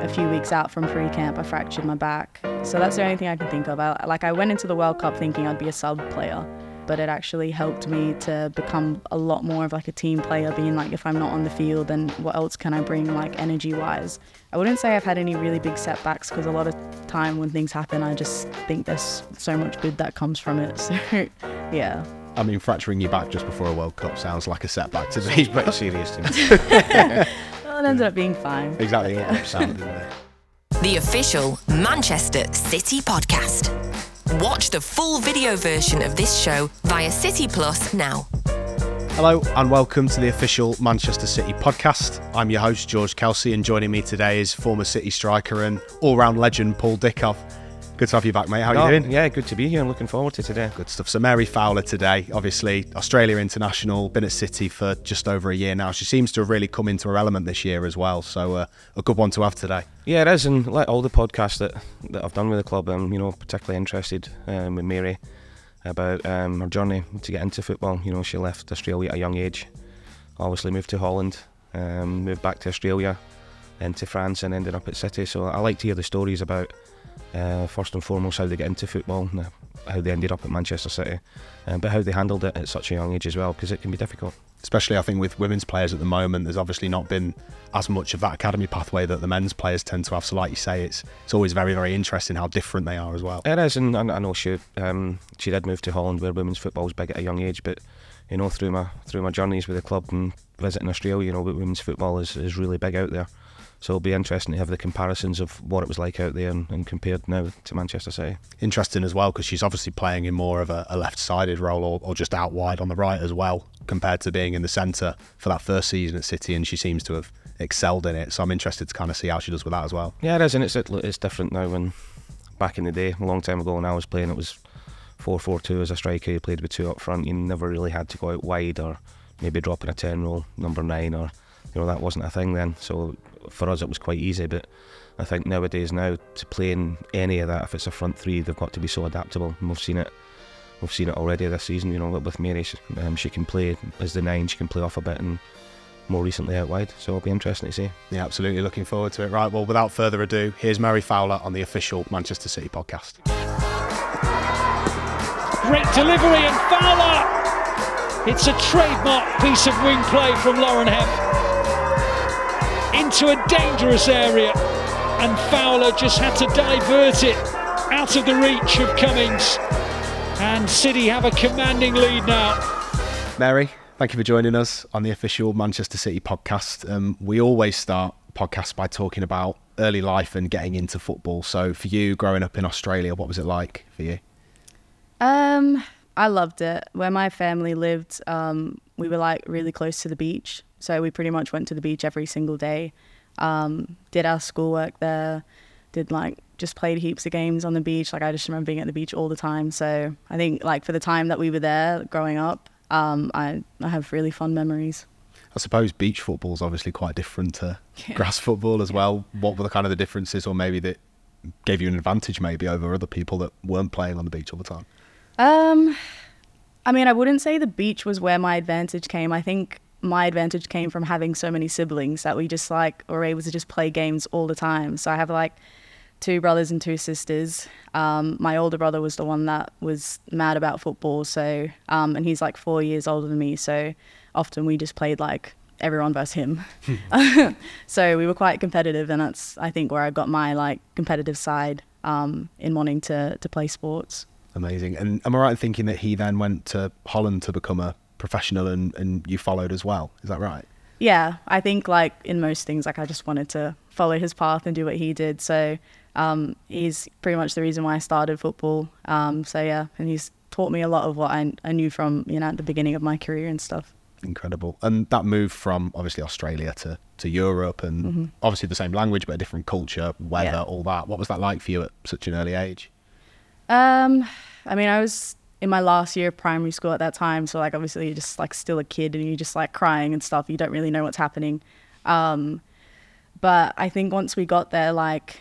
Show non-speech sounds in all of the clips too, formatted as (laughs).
a few weeks out from free camp, I fractured my back. So that's the only thing I can think of. I, like I went into the World Cup thinking I'd be a sub player, but it actually helped me to become a lot more of like a team player. Being like, if I'm not on the field, then what else can I bring, like energy wise? I wouldn't say I've had any really big setbacks because a lot of time when things happen, I just think there's so much good that comes from it. (laughs) So yeah. I mean, fracturing your back just before a World Cup sounds like a setback to me. It's pretty serious (laughs) to me. Well, it ended up being fine. exactly what I'm saying, isn't it? The official Manchester City podcast. Watch the full video version of this show via City Plus now. Hello and welcome to the official Manchester City podcast. I'm your host George Kelsey, and joining me today is former City striker and all-round legend Paul Dickov. Good to have you back, mate. How are Oh, you doing? Yeah, good to be here. I'm looking forward to today. Good stuff. So Mary Fowler today, obviously Australia international, been at City for just over a year now. She seems to have really come into her element this year as well. So uh, a good one to have today. Yeah, it is, and like all the podcasts that, that I've done with the club, I'm you know particularly interested um, with Mary about um, her journey to get into football. You know, she left Australia at a young age, obviously moved to Holland, um, moved back to Australia, then to France, and ended up at City. So I like to hear the stories about uh, first and foremost how they get into football, how they ended up at Manchester City, um, but how they handled it at such a young age as well, because it can be difficult. Especially, I think, with women's players at the moment, there's obviously not been as much of that academy pathway that the men's players tend to have. So, like you say, it's it's always very, very interesting how different they are as well. It is, and I know she um, she did move to Holland where women's football was big at a young age. But you know, through my through my journeys with the club and visiting Australia, you know, women's football is, is really big out there. So it'll be interesting to have the comparisons of what it was like out there and, and compared now to Manchester City. Interesting as well because she's obviously playing in more of a, a left-sided role or, or just out wide on the right as well, compared to being in the centre for that first season at City, and she seems to have excelled in it. So I'm interested to kind of see how she does with that as well. Yeah, it is, and it's it's different now. When back in the day, a long time ago, when I was playing, it was four four two as a striker. You played with two up front. You never really had to go out wide or maybe drop in a ten role, number nine, or you know that wasn't a thing then. So for us, it was quite easy. But I think nowadays now to play in any of that, if it's a front three, they've got to be so adaptable. And we've seen it. We've seen it already this season. You know, with Mary, she, um, she can play as the nine. She can play off a bit and more recently out wide. So it'll be interesting to see. Yeah, absolutely looking forward to it. Right, well, without further ado, here's Mary Fowler on the official Manchester City podcast. Great delivery and Fowler. It's a trademark piece of wing play from Lauren Hemp into a dangerous area, and Fowler just had to divert it out of the reach of Cummings. And City have a commanding lead now. Mary, thank you for joining us on the official Manchester City podcast. Um, we always start podcasts by talking about early life and getting into football. So, for you, growing up in Australia, what was it like for you? Um, I loved it. Where my family lived, um, we were like really close to the beach, so we pretty much went to the beach every single day. Um, did our schoolwork there. Did like just played heaps of games on the beach. Like I just remember being at the beach all the time. So I think like for the time that we were there growing up, um, I I have really fond memories. I suppose beach football is obviously quite different to (laughs) grass football as well. What were the kind of the differences, or maybe that gave you an advantage, maybe over other people that weren't playing on the beach all the time? Um, I mean, I wouldn't say the beach was where my advantage came. I think my advantage came from having so many siblings that we just like were able to just play games all the time. So I have like two brothers and two sisters. Um, my older brother was the one that was mad about football, so um, and he's like four years older than me. So often we just played like everyone versus him. (laughs) so we were quite competitive, and that's I think where I got my like competitive side um, in wanting to to play sports. Amazing. And am I right in thinking that he then went to Holland to become a professional and, and you followed as well? Is that right? Yeah, I think like in most things, like I just wanted to follow his path and do what he did. So um, he's pretty much the reason why I started football. Um, so yeah, and he's taught me a lot of what I, I knew from you know at the beginning of my career and stuff. Incredible. And that move from obviously Australia to, to Europe and obviously the same language but a different culture, weather, Mm-hmm. Yeah. all that. What was that like for you at such an early age? Um, I mean, I was in my last year of primary school at that time, so like obviously you're just like still a kid and you're just like crying and stuff. You don't really know what's happening. Um, but I think once we got there, like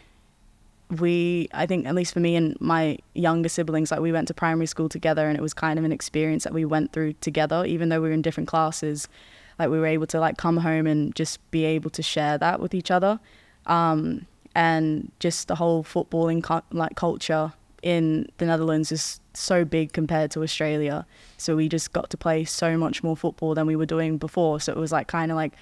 we, I think at least for me and my younger siblings, like we went to primary school together, and it was kind of an experience that we went through together, even though we were in different classes. Like we were able to like come home and just be able to share that with each other. Um, and just the whole footballing cu- like culture in the Netherlands is so big compared to Australia. So we just got to play so much more football than we were doing before. So it was like kind of like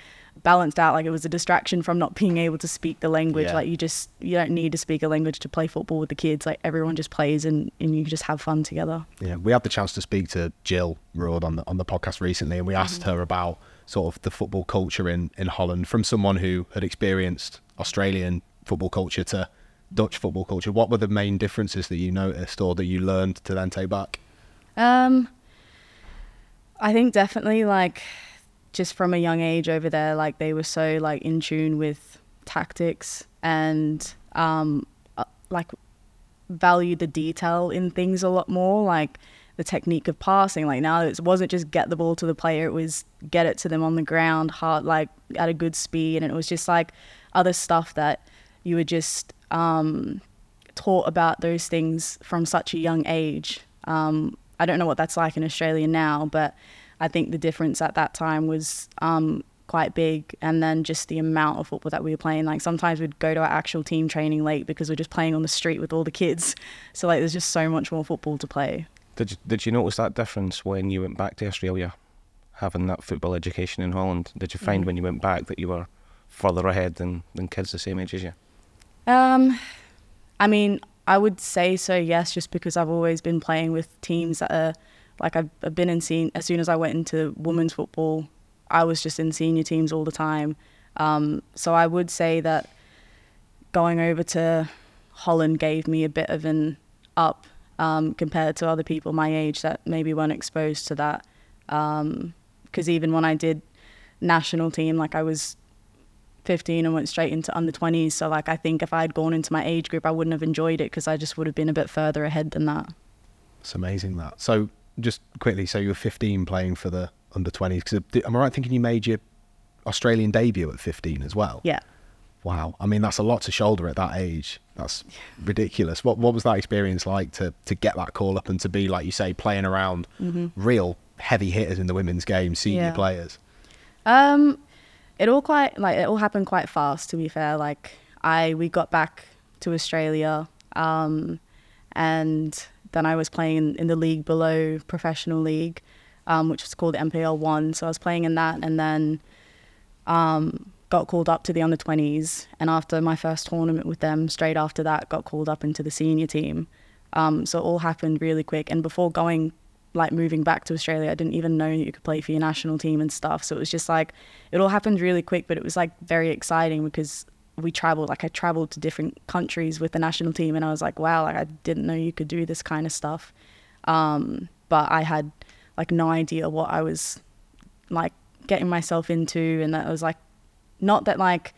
balanced out. Like it was a distraction from not being able to speak the language. Yeah. Like you just you don't need to speak a language to play football with the kids. Like everyone just plays and, and you just have fun together. Yeah, we had the chance to speak to Jill Roord on the on the podcast recently, and we asked mm-hmm. her about sort of the football culture in in Holland from someone who had experienced Australian football culture to Dutch football culture. What were the main differences that you noticed or that you learned to then take back? Um, I think definitely like just from a young age over there, like they were so like in tune with tactics and um, uh, like valued the detail in things a lot more, like the technique of passing. Like now it wasn't just get the ball to the player; it was get it to them on the ground, hard, like at a good speed, and it was just like other stuff that you were just um, taught about those things from such a young age. Um, I don't know what that's like in Australia now, but I think the difference at that time was um, quite big. And then just the amount of football that we were playing. Like sometimes we'd go to our actual team training late because we're just playing on the street with all the kids. So like there's just so much more football to play. Did you, did you notice that difference when you went back to Australia, having that football education in Holland? Did you find when you went back that you were further ahead than, than kids the same age as you? Um, I mean, I would say so, yes, just because I've always been playing with teams that are like I've, I've been in seen as soon as I went into women's football, I was just in senior teams all the time. Um, so I would say that going over to Holland gave me a bit of an up um, compared to other people my age that maybe weren't exposed to that. Because even when I did national team, like I was 15 and went straight into under 20s. So like I think if I had gone into my age group, I wouldn't have enjoyed it because I just would have been a bit further ahead than that. It's amazing that. So just quickly, so you were 15 playing for the under 20s. Because am I right thinking you made your Australian debut at 15 as well? Yeah. Wow. I mean, that's a lot to shoulder at that age. That's ridiculous. What what was that experience like to to get that call up and to be like you say playing around real heavy hitters in the women's game, senior Yeah. players? Um, it all quite like it all happened quite fast. To be fair, like I we got back to Australia, um, and then I was playing in, the league below professional league, um, which was called NPL One. So I was playing in that, and then um, got called up to the under twenties. And after my first tournament with them, straight after that, got called up into the senior team. Um, so it all happened really quick. And before going, like moving back to Australia, I didn't even know you could play for your national team and stuff. So it was just like, it all happened really quick, but it was like very exciting because we traveled, like I traveled to different countries with the national team and I was like, wow, like I didn't know you could do this kind of stuff. Um, but I had like no idea what I was like getting myself into. And that was like, not that like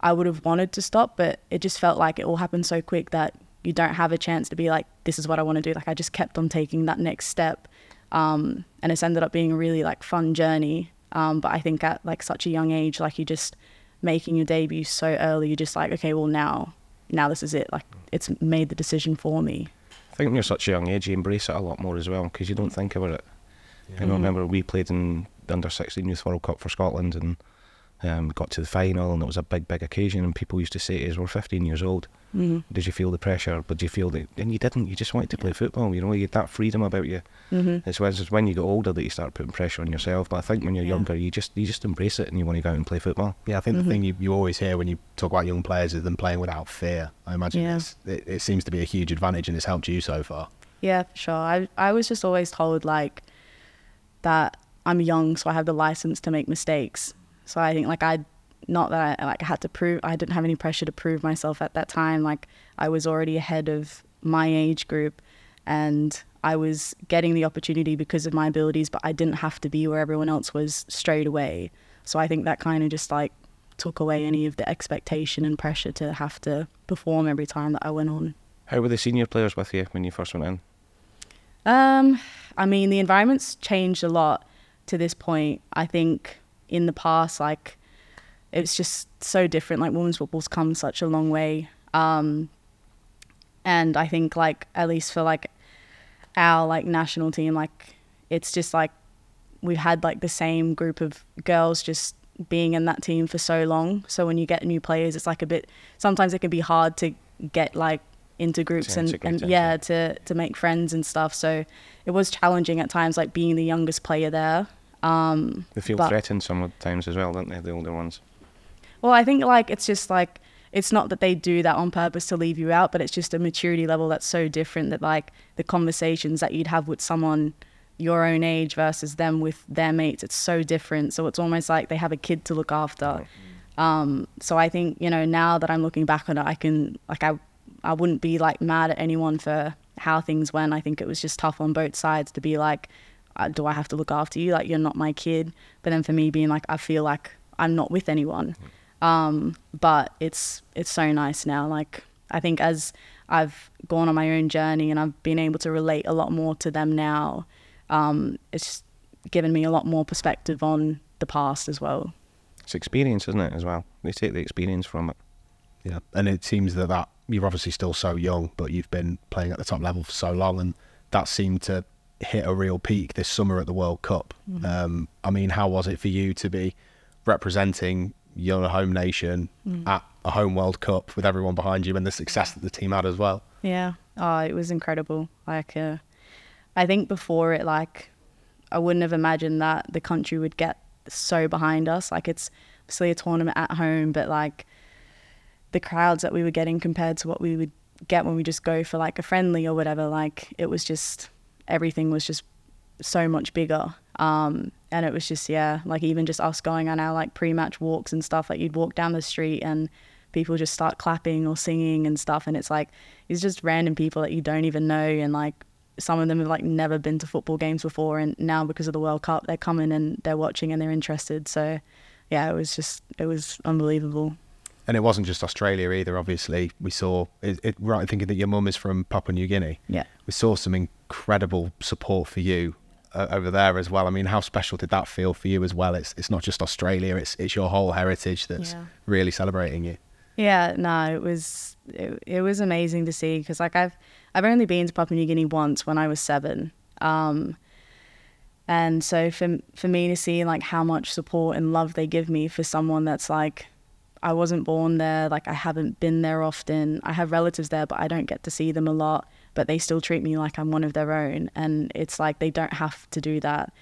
I would have wanted to stop, but it just felt like it all happened so quick that you don't have a chance to be like, this is what I want to do. Like I just kept on taking that next step. Um, and it's ended up being a really like fun journey. Um, but I think at like such a young age, like you just making your debut so early, you're just like, okay, well now, now this is it. Like it's made the decision for me. I think when you're such a young age, you embrace it a lot more as well because you don't think about it. You know, I remember we played in the under 16 Youth World Cup for Scotland and um, got to the final, and it was a big, big occasion. And people used to say to us, "We're 15 years old. Mm-hmm. Did you feel the pressure? But did you feel that?" And you didn't. You just wanted to play football. You know, you had that freedom about you. Mm-hmm. It's when, it's when you get older that you start putting pressure on yourself. But I think when you're Yeah. younger, you just you just embrace it and you want to go out and play football. Yeah, I think Mm-hmm. the thing you, you always hear when you talk about young players is them playing without fear. I imagine Yeah. it's, it, it seems to be a huge advantage and it's helped you so far. Yeah, for sure. I I was just always told like that I'm young, so I have the license to make mistakes. So I think like I, not that I like I had to prove. I didn't have any pressure to prove myself at that time. Like I was already ahead of my age group, and I was getting the opportunity because of my abilities. But I didn't have to be where everyone else was straight away. So I think that kind of just like took away any of the expectation and pressure to have to perform every time that I went on. How were the senior players with you when you first went in? Um, I mean, the environment's changed a lot to this point. I think in the past, like, it's just so different. Like, women's football's come such a long way. Um, and I think, like, at least for like our like national team, like, it's just like we've had like the same group of girls just being in that team for so long. So when you get new players, it's like a bit. Sometimes it can be hard to get like into groups and, and yeah, to to make friends and stuff. So it was challenging at times, like being the youngest player there. Um, They feel but- threatened sometimes as well, don't they? The older ones. Well, I think like it's just like it's not that they do that on purpose to leave you out, but it's just a maturity level that's so different that like the conversations that you'd have with someone your own age versus them with their mates, it's so different. So it's almost like they have a kid to look after. Um, so I think you know now that I'm looking back on it, I can like I I wouldn't be like mad at anyone for how things went. I think it was just tough on both sides to be like, do I have to look after you? Like you're not my kid. But then for me being like, I feel like I'm not with anyone. Um, but it's it's so nice now. Like I think as I've gone on my own journey and I've been able to relate a lot more to them now, um, it's given me a lot more perspective on the past as well. It's experience, isn't it, as well? They take the experience from it. Yeah, and it seems that that you're obviously still so young, but you've been playing at the top level for so long, and that seemed to hit a real peak this summer at the World Cup. Um, I mean, how was it for you to be representing your home nation at a home World Cup with everyone behind you and the success that the team had as well? Yeah. Oh, it was incredible. Like, uh, I think before it, like, I wouldn't have imagined that the country would get so behind us. Like, it's obviously a tournament at home, but like the crowds that we were getting compared to what we would get when we just go for like a friendly or whatever, like, it was just everything was just so much bigger. Um, and it was just yeah, like even just us going on our like pre-match walks and stuff. Like you'd walk down the street and people just start clapping or singing and stuff, and it's like it's just random people that you don't even know, and like some of them have like never been to football games before, and now because of the World Cup, they're coming and they're watching and they're interested. So yeah, it was just it was unbelievable. And it wasn't just Australia either. Obviously, we saw it, it right thinking that your mum is from Papua New Guinea. Yeah. we saw some incredible support for you uh, over there as well. I mean, how special did that feel for you as well? It's it's not just Australia; it's it's your whole heritage that's Yeah. really celebrating you. Yeah, no, it was it, it was amazing to see because like I've I've only been to Papua New Guinea once when I was seven, um, and so for for me to see like how much support and love they give me for someone that's like I wasn't born there, like I haven't been there often. I have relatives there, but I don't get to see them a lot. But they still treat me like I'm one of their own, and it's like they don't have to do that.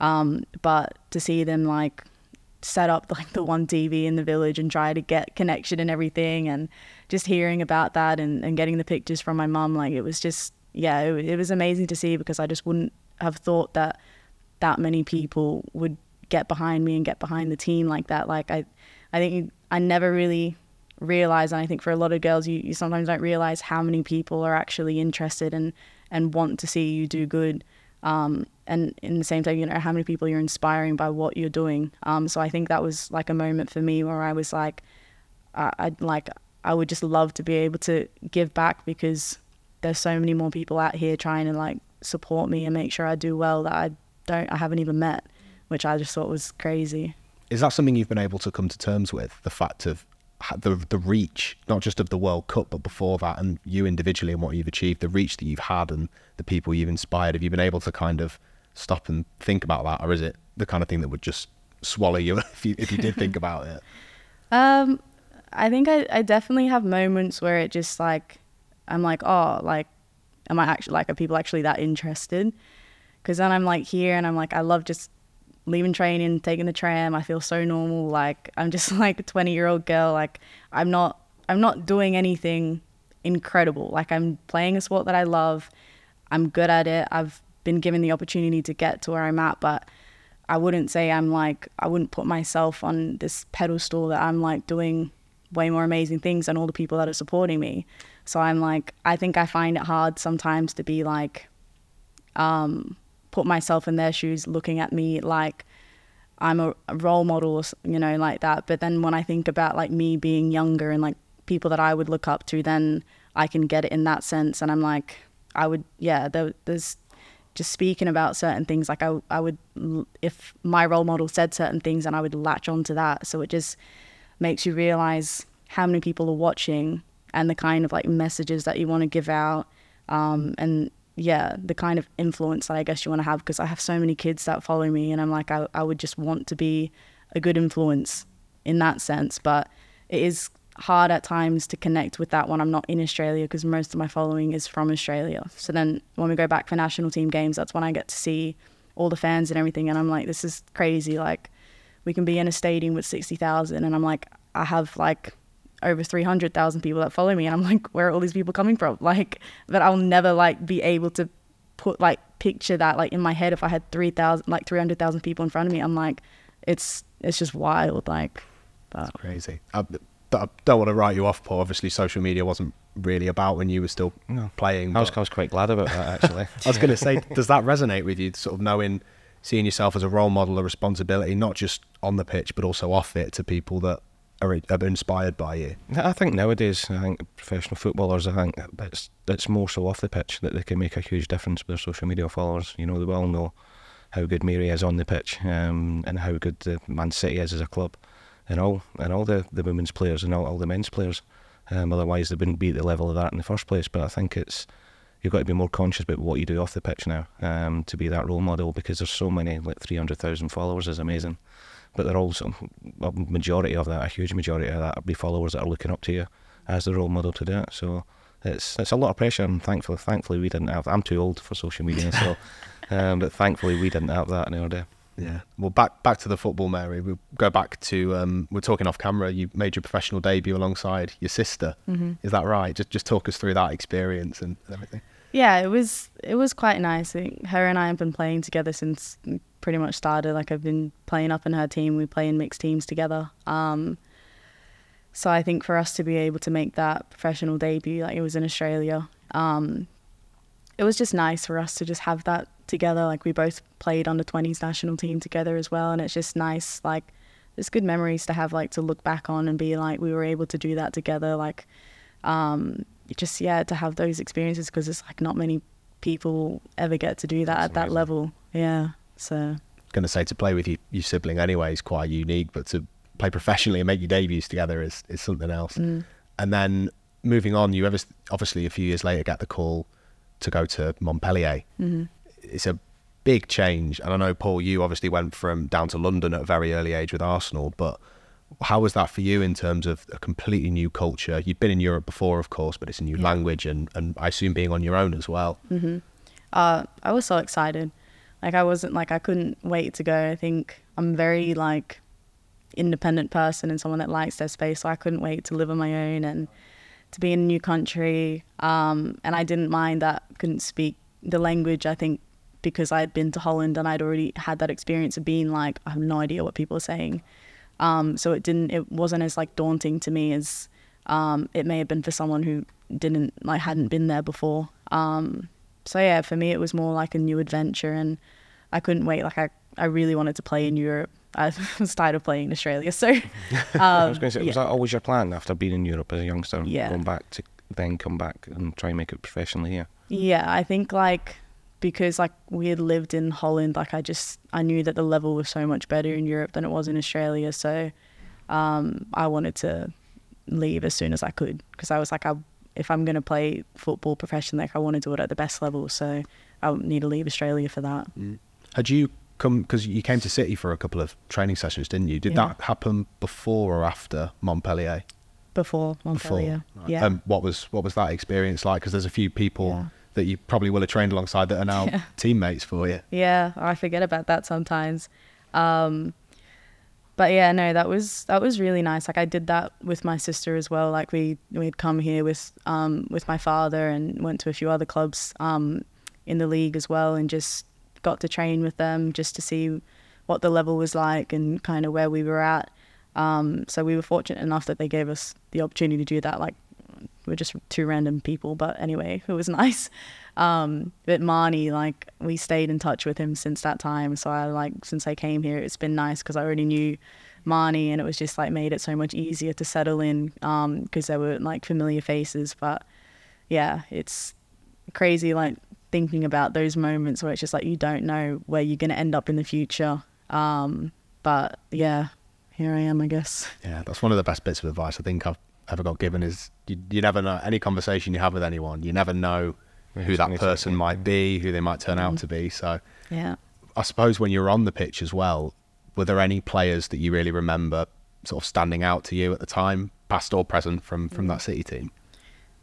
Um, but to see them like set up (laughs) like the one TV in the village and try to get connection and everything, and just hearing about that and, and getting the pictures from my mum, like it was just yeah, it, it was amazing to see because I just wouldn't have thought that that many people would get behind me and get behind the team like that. Like I, I think I never really realized, and I think for a lot of girls, you, you sometimes don't realize how many people are actually interested and and want to see you do good. Um, and in the same time, you know how many people you're inspiring by what you're doing. Um, so I think that was like a moment for me where I was like, I, I'd like I would just love to be able to give back because there's so many more people out here trying to like support me and make sure I do well that I don't I haven't even met, which I just thought was crazy. Is that something you've been able to come to terms with? The fact of the the reach, not just of the World Cup, but before that, and you individually and what you've achieved, the reach that you've had, and the people you've inspired. Have you been able to kind of stop and think about that, or is it the kind of thing that would just swallow you (laughs) if you if you did think about it? (laughs) Um, I think I, I definitely have moments where it just like I'm like, oh, like, am I actually like are people actually that interested? Because then I'm like here and I'm like, I love just leaving training, taking the tram. I feel so normal. Like I'm just (laughs) like a 20 year old girl. Like I'm not I'm not doing anything incredible. Like I'm playing a sport that I love. I'm good at it. I've been given the opportunity to get to where I'm at, but I wouldn't say I'm like I wouldn't put myself on this pedestal that I'm like doing way more amazing things than all the people that are supporting me. So I'm like I think I find it hard sometimes to be like um put myself in their shoes looking at me like I'm a, role model or you know like that. But then when I think about like me being younger and like people that I would look up to then I can get it in that sense and I'm like I would yeah there, there's just speaking about certain things like I, I would if my role model said certain things and I would latch onto that so it just makes you realize how many people are watching and the kind of like messages that you want to give out um, and yeah the kind of influence that I guess you want to have because I have so many kids that follow me and I'm like I, I would just want to be a good influence in that sense. But it is hard at times to connect with that when I'm not in Australia because most of my following is from Australia. So then when we go back for national team games, that's when I get to see all the fans and everything. And I'm like, this is crazy. Like, we can be in a stadium with 60,000. And I'm like, I have like over 300,000 people that follow me. And I'm like, where are all these people coming from? Like, that I'll never like be able to put like picture that like in my head if I had 3,000, like 300,000 people in front of me. I'm like, it's, it's just wild. Like, but. Crazy. I, I don't want to write you off, Paul. Obviously, social media wasn't really about when you were still No. playing. I was, I was quite glad about that actually. (laughs) I was going to say, does that resonate with you? Sort of knowing, seeing yourself as a role model, a responsibility, not just on the pitch but also off it, to people that are, are inspired by you. I think nowadays, I think professional footballers, I think it's it's more so off the pitch that they can make a huge difference with their social media followers. You know, they all know how good Mary is on the pitch um, and how good the Man City is as a club, and all and all the, the women's players and all, all the men's players. Um, otherwise, they wouldn't be at the level of that in the first place. But I think it's you've got to be more conscious about what you do off the pitch now um, to be that role model because there's so many like 300,000 followers is amazing but they're also a majority of that, a huge majority of that, will be followers that are looking up to you as the role model to do it. So it's it's a lot of pressure, and thankfully, thankfully we didn't have. I'm too old for social media, so (laughs) um, but thankfully we didn't have that in our day. Yeah. Well, back back to the football, Mary. We'll go back to um, we're talking off camera. You made your professional debut alongside your sister. Mm-hmm. Is that right? Just just talk us through that experience and, and everything. Yeah, it was it was quite nice. I think her and I have been playing together since we pretty much started. Like I've been playing up in her team. We play in mixed teams together. Um, so I think for us to be able to make that professional debut, like it was in Australia, um, it was just nice for us to just have that together. Like we both played on the twenties national team together as well, and it's just nice. Like it's good memories to have, like to look back on and be like we were able to do that together. Like um, just yeah, to have those experiences because it's like not many people ever get to do that That's at that level. Yeah, so Going to say to play with your, your sibling anyway is quite unique, but to play professionally and make your debuts together is, is something else. And then moving on, you ever obviously a few years later get the call to go to Montpellier. Mm-hmm. It's a big change, and I know Paul, you obviously went from down to London at a very early age with Arsenal, but how was that for you in terms of a completely new culture? You'd been in Europe before, of course, but it's a new language, and, and I assume being on your own as well. uh, I was so excited. Like I wasn't like I couldn't wait to go. I think I'm very like independent person and someone that likes their space. So I couldn't wait to live on my own and to be in a new country. Um, and I didn't mind that couldn't speak the language. I think because I had been to Holland and I'd already had that experience of being like I have no idea what people are saying. Um, so it didn't. It wasn't as like daunting to me as um, it may have been for someone who didn't like hadn't been there before. Um, so yeah, for me it was more like a new adventure, and I couldn't wait. Like I, I really wanted to play in Europe. (laughs) I was tired of playing in Australia, so (laughs) I was going to say, yeah. was that always your plan after being in Europe as a youngster, Yeah. going back to then come back and try and make it professionally here? Yeah, I think like because like we had lived in Holland, like I just I knew that the level was so much better in Europe than it was in Australia. So um, I wanted to leave as soon as I could because I was like, I, if I'm gonna play football professionally, like I want to do it at the best level. So I need to leave Australia for that. Had you come because you came to City for a couple of training sessions, didn't you? Did Yeah. that happen before or after Montpellier? Before Montpellier, Before. yeah. Um, what was what was that experience like? Because there's a few people Yeah. that you probably will have trained alongside that are now Yeah. (laughs) teammates for you. Yeah, I forget about that sometimes. Um, but yeah, no, that was that was really nice. Like I did that with my sister as well. Like we we'd come here with um, with my father and went to a few other clubs um, in the league as well, and just got to train with them just to see what the level was like and kind of where we were at. Um, so we were fortunate enough that they gave us the opportunity to do that. Like we're just two random people, but anyway, it was (laughs) nice. Um, but Marnie, like we stayed in touch with him since that time. So I like since I came here, it's been nice because I already knew Marnie, and it was just like made it so much easier to settle in because there were like familiar faces. But yeah, it's crazy like thinking about those moments where it's just like you don't know where you're gonna end up in the future. Um, but yeah, here I am, I guess. Yeah, that's one of the best bits of advice I think I've ever got given is you, you never know any conversation you have with anyone, you never know who that person might be, who they might turn out to be. So Yeah. I suppose when you're on the pitch as well, were there any players that you really remember sort of standing out to you at the time, past or present, from from that City team?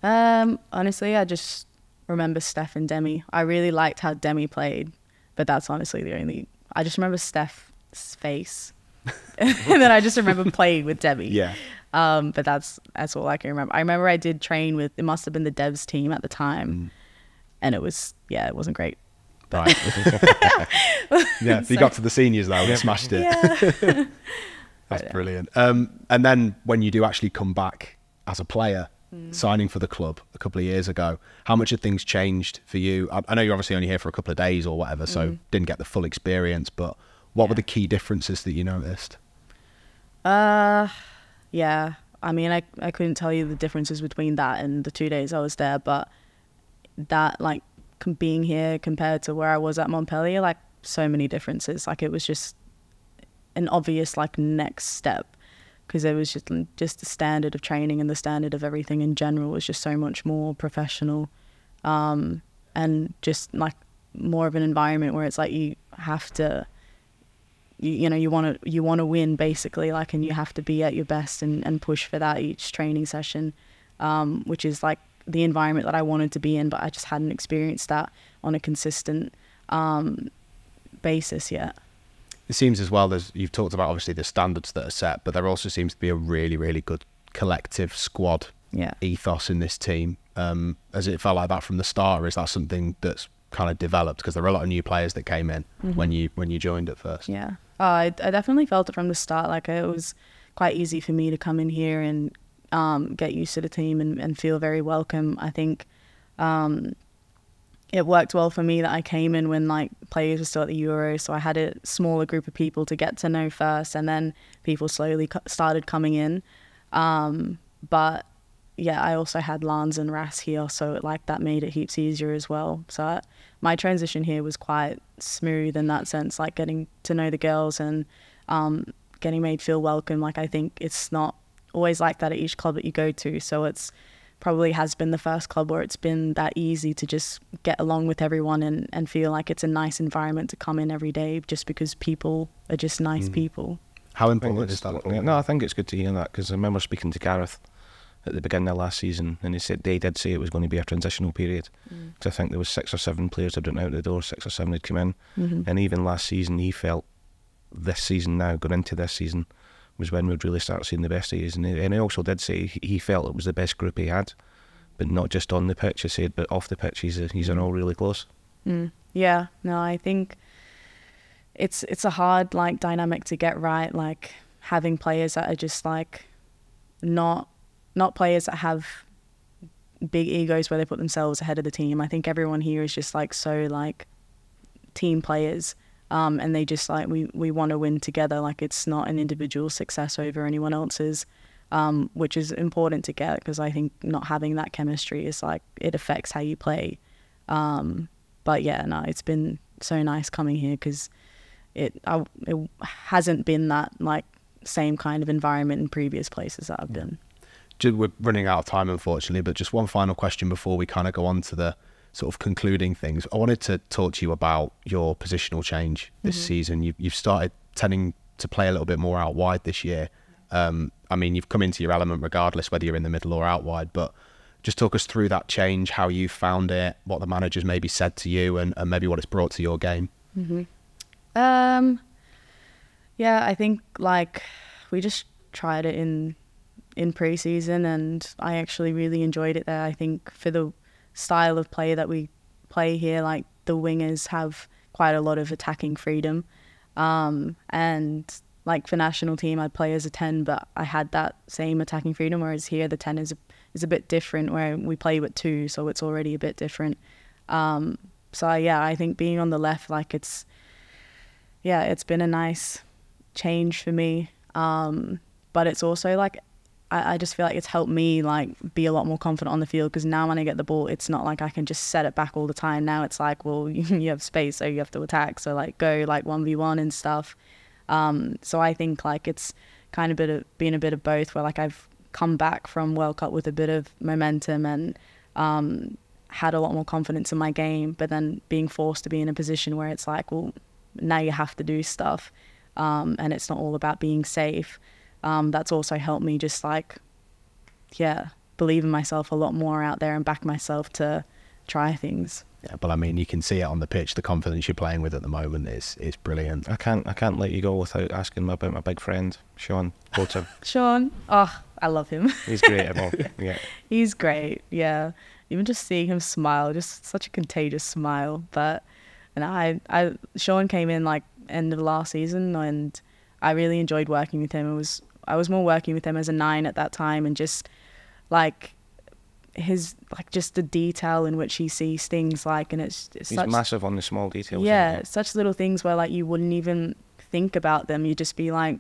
Um, honestly, I just remember Steph and Demi. I really liked how Demi played, but that's honestly the only. I just remember Steph's face, (laughs) (laughs) and then I just remember playing with Demi. Yeah. Um, but that's that's all I can remember. I remember I did train with. It must have been the Devs team at the time, and it was yeah, it wasn't great. Right. (laughs) (laughs) yeah. You got to the seniors though and smashed it. Yeah. (laughs) That's brilliant. Um, and then when you do actually come back as a player, signing for the club a couple of years ago, how much have things changed for you? I, I know you're obviously only here for a couple of days or whatever, so didn't get the full experience. But what were the key differences that you noticed? Uh, yeah. I mean, I I couldn't tell you the differences between that and the two days I was there, but that like being here compared to where I was at Montpellier, like so many differences. Like it was just an obvious like next step because it was just just the standard of training and the standard of everything in general was just so much more professional, um, and just like more of an environment where it's like you have to you, you know you want to you want to win basically like and you have to be at your best and, and push for that each training session um, which is like the environment that I wanted to be in but I just hadn't experienced that on a consistent um, basis yet It seems as well as you've talked about obviously the standards that are set, but there also seems to be a really, really good collective squad yeah ethos in this team. Um, has it felt like that from the start, or is that something that's kind of developed? Because there were a lot of new players that came in when you when you joined at first. Yeah, uh, I, I definitely felt it from the start. Like it was quite easy for me to come in here and um, get used to the team and, and feel very welcome. I think um, it worked well for me that I came in when like players were still at the Euro, so I had a smaller group of people to get to know first, and then people slowly co- started coming in. Um, but yeah, I also had Lance and Ras here, so like that made it heaps easier as well. So my transition here was quite smooth in that sense, like getting to know the girls and um, getting made feel welcome. Like I think it's not always like that at each club that you go to, so it's probably has been the first club where it's been that easy to just get along with everyone and, and feel like it's a nice environment to come in every day just because people are just nice people. How important is it's- that? yeah, no, I think it's good to hear that because I remember speaking to Gareth at the beginning of last season, and he said they did say it was going to be a transitional period. Mm. So I think there was six or seven players that went out the door, six or seven had come in, mm-hmm. and even last season he felt this season now going into this season was when we'd really start seeing the best of his, and he, and he also did say he- felt it was the best group he had, but not just on the pitch. He said, but off the pitch, he's he's mm-hmm. all really close. Mm. Yeah, no, I think it's it's a hard like dynamic to get right. Like having players that are just like not not players that have big egos where they put themselves ahead of the team. I think everyone here is just like so like team players. Um, and they just like we, we want to win together. Like it's not an individual success over anyone else's, um, which is important to get because I think not having that chemistry is like it affects how you play. Um, but yeah, no, it's been so nice coming here because it I, it hasn't been that like same kind of environment in previous places that I've been. We're running out of time, unfortunately, but just one final question before we kind of go on to the sort of concluding things. I wanted to talk to you about your positional change this season. You've, you've started tending to play a little bit more out wide this year. Um, I mean, you've come into your element regardless whether you're in the middle or out wide, but just talk us through that change, how you found it, what the managers maybe said to you, and, and maybe what it's brought to your game. Um, yeah, I think like we just tried it in in preseason, and I actually really enjoyed it there. I think for the style of play that we play here, like the wingers have quite a lot of attacking freedom, um, and like for national team, I'd play as a ten, but I had that same attacking freedom. Whereas here, the ten is a, is a bit different, where we play with two, so it's already a bit different. Um, so yeah, I think being on the left, like it's yeah, it's been a nice change for me. Um, but it's also like I, I just feel like it's helped me like be a lot more confident on the field because now when I get the ball, it's not like I can just set it back all the time. Now it's like, well, (laughs) you have space, so you have to attack. So like go like one v one and stuff. Um, so I think like it's kind of bit of been a bit of both where like I've come back from World Cup with a bit of momentum and um, had a lot more confidence in my game, but then being forced to be in a position where it's like, well, now you have to do stuff. um, and it's not all about being safe. Um, that's also helped me just like, yeah, believe in myself a lot more out there and back myself to try things. Yeah, but I mean, you can see it on the pitch. The confidence you're playing with at the moment is is brilliant. I can't I can't let you go without asking about my big friend Sean Potter. (laughs) Sean, oh, I love him. (laughs) He's great at all. (laughs) Yeah. He's great. Yeah. Even just seeing him smile, just such a contagious smile. But and I, I, Sean came in like end of last season, and I really enjoyed working with him. It was I was more working with him as a nine at that time, and just like his like just the detail in which he sees things like, and it's, it's He's such massive on the small details. yeah, such little things where like you wouldn't even think about them. You just be like,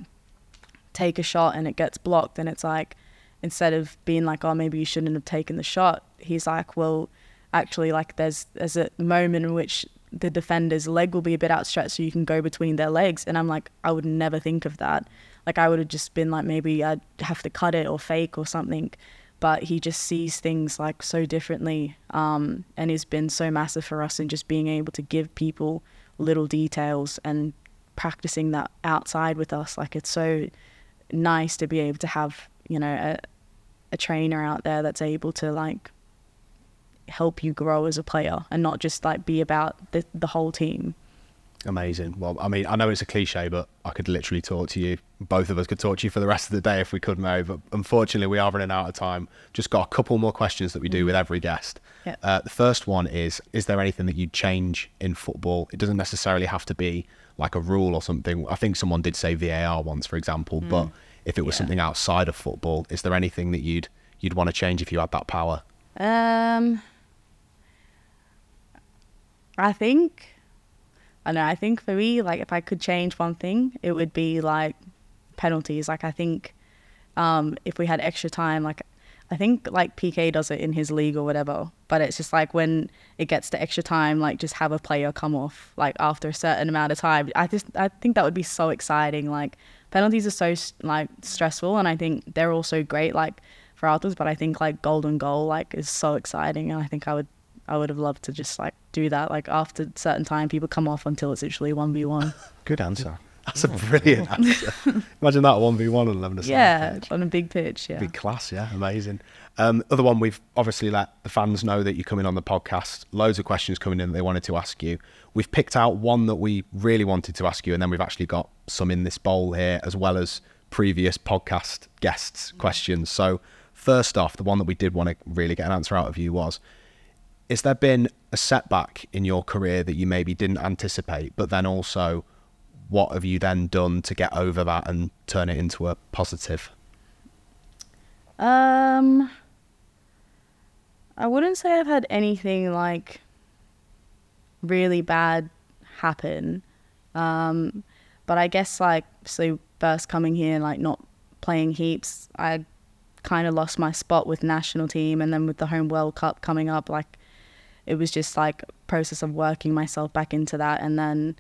take a shot and it gets blocked, and it's like, instead of being like, oh, maybe you shouldn't have taken the shot, he's like, well, actually, like there's there's a moment in which the defender's leg will be a bit outstretched, so you can go between their legs, and I'm like, I would never think of that. Like I would have just been like, maybe I'd have to cut it or fake or something. But he just sees things like so differently, um, and he's been so massive for us in just being able to give people little details and practicing that outside with us. Like it's so nice to be able to have you know a, a trainer out there that's able to like help you grow as a player and not just like be about the the whole team. Amazing. Well, I mean, I know it's a cliche, but I could literally talk to you. Both of us could talk to you for the rest of the day if we could, Mary. But unfortunately, we are running out of time. Just got a couple more questions that we do with every guest. Yeah. Uh, the first one is Is there anything that you'd change in football? It doesn't necessarily have to be like a rule or something. I think someone did say VAR once, for example. But if it was Yeah. something outside of football, is there anything that you'd you'd want to change if you had that power? Um, I think, I know. I think for me, like if I could change one thing, it would be like penalties. Like I think, um, if we had extra time, like I think like Piqué does it in his league or whatever. But it's just like when it gets to extra time, like just have a player come off like after a certain amount of time. I just I think that would be so exciting. Like penalties are so like stressful, and I think they're also great like for others. But I think like golden goal like is so exciting, and I think I would I would have loved to just like do that. Like after a certain time, people come off until it's literally one v one. Good answer. That's a brilliant answer. Imagine that 1v1 on 11 aside Yeah, pitch. on a big pitch. Yeah. Big class, yeah, amazing. Um, other one, we've obviously let the fans know that you're coming on the podcast. Loads of questions coming in that they wanted to ask you. We've picked out one that we really wanted to ask you, and then we've actually got some in this bowl here, as well as previous podcast guests' questions. So, first off, the one that we did want to really get an answer out of you was Is there been a setback in your career that you maybe didn't anticipate, but then also what have you then done to get over that and turn it into a positive? Um, I wouldn't say I've had anything like really bad happen. Um, but I guess like so first coming here, like not playing heaps, I kind of lost my spot with national team, and then with the home World Cup coming up, like it was just like process of working myself back into that, and then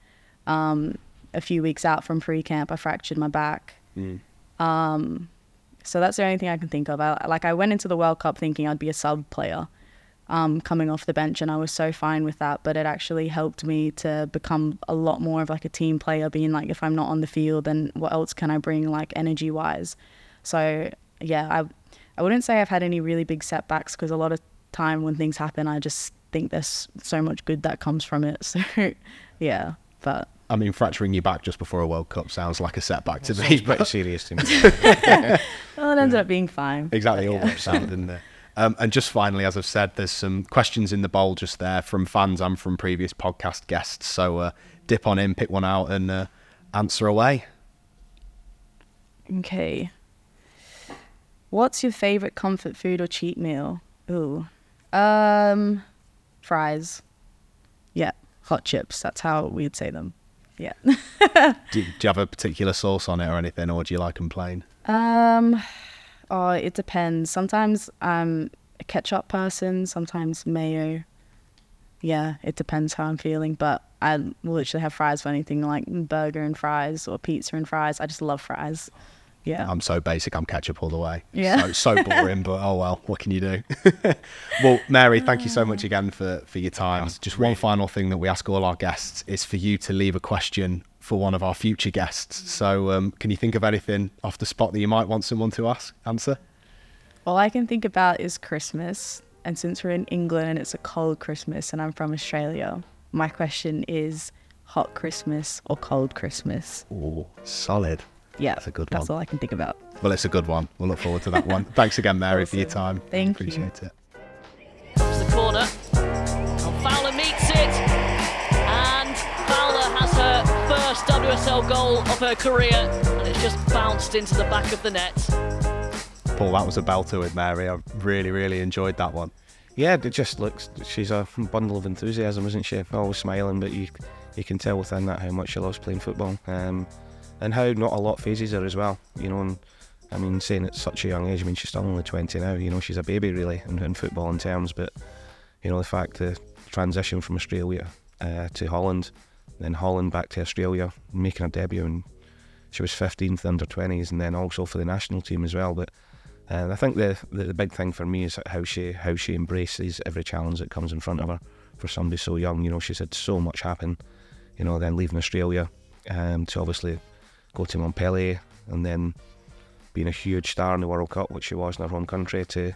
um, a few weeks out from pre camp, I fractured my back. Um, so that's the only thing I can think of. I, like I went into the World Cup thinking I'd be a sub player, um, coming off the bench, and I was so fine with that. But it actually helped me to become a lot more of like a team player, being like, if I'm not on the field, then what else can I bring, like energy wise? So yeah, I I wouldn't say I've had any really big setbacks because a lot of time when things happen, I just think there's so much good that comes from it. (laughs) So yeah, but I mean, fracturing your back just before a World Cup sounds like a setback to me. Sounds pretty serious to me. (laughs) well, it ended up being fine. Exactly, all yeah. works out, didn't it? Um, and just finally, as I've said, there's some questions in the bowl just there from fans and from previous podcast guests. So uh, dip on in, pick one out, and uh, answer away. Okay. What's your favorite comfort food or cheat meal? Ooh. Um fries. Yeah, hot chips. That's how we'd say them. Yeah. (laughs) Do, do you have a particular sauce on it or anything, or do you like them plain? um oh, it depends. Sometimes I'm a ketchup person, sometimes mayo. Yeah, it depends how I'm feeling, but I will literally have fries for anything like burger and fries or pizza and fries. I just love fries. Yeah. I'm so basic, I'm ketchup all the way. Yeah. So, so boring, but oh well, what can you do? (laughs) well, Mary, thank you so much again for, for your time. Just one final thing that we ask all our guests is for you to leave a question for one of our future guests. So, um, can you think of anything off the spot that you might want someone to ask answer? All I can think about is Christmas. And since we're in England and it's a cold Christmas and I'm from Australia, my question is hot Christmas or cold Christmas? Oh, solid. Yeah, That's a good That's one. all I can think about. Well, it's a good one. We'll look forward to that one. Thanks again, Mary, for your time. Thank you. Appreciate it. Comes the corner. And Fowler meets it. And Fowler has her first WSL goal of her career. And it's just bounced into the back of the net. Paul, that was a belter with Mary. I really, really enjoyed that one. Yeah, it just looks. She's a bundle of enthusiasm, isn't she? Always smiling, but you you can tell within that how much she loves playing football, um, and how not a lot fazes her as well. You know, and I mean, saying at such a young age. I mean, she's still only 20 now. You know, she's a baby really in, in football in terms, but you know the fact the transition from Australia uh, to Holland, then Holland back to Australia, making her debut, and she was 15th under 20s, and then also for the national team as well. But and I think the, the the big thing for me is how she how she embraces every challenge that comes in front of her. For somebody so young, you know, she's had so much happen. You know, then leaving Australia um, to obviously go to Montpellier, and then being a huge star in the World Cup, which she was in her home country, to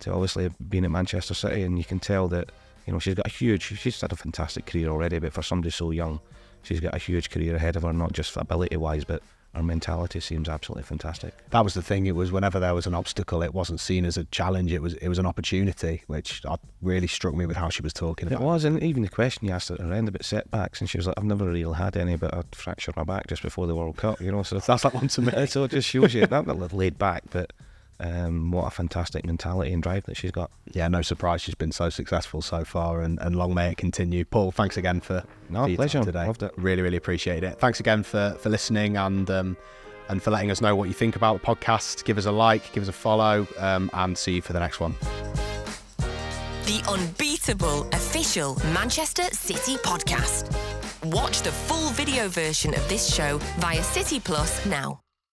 to obviously being at Manchester City, and you can tell that you know she's got a huge. She's had a fantastic career already, but for somebody so young, she's got a huge career ahead of her, not just ability wise, but her mentality seems absolutely fantastic. That was the thing. It was whenever there was an obstacle, it wasn't seen as a challenge. It was it was an opportunity, which really struck me with how she was talking It was, and even the question you asked at the end about setbacks, and she was like, "I've never really had any, but I fractured my back just before the World Cup," you know. So (laughs) That's like one to me. So it just shows you that laid back, but um, what a fantastic mentality and drive that she's got. Yeah, no surprise she's been so successful so far, and, and long may it continue. Paul, thanks again for, No, for your pleasure. time today. Loved it. Really, really appreciate it. Thanks again for for listening and um, and for letting us know what you think about the podcast. Give us a like, give us a follow, um, and see you for the next one. The unbeatable official Manchester City podcast. Watch the full video version of this show via City Plus now.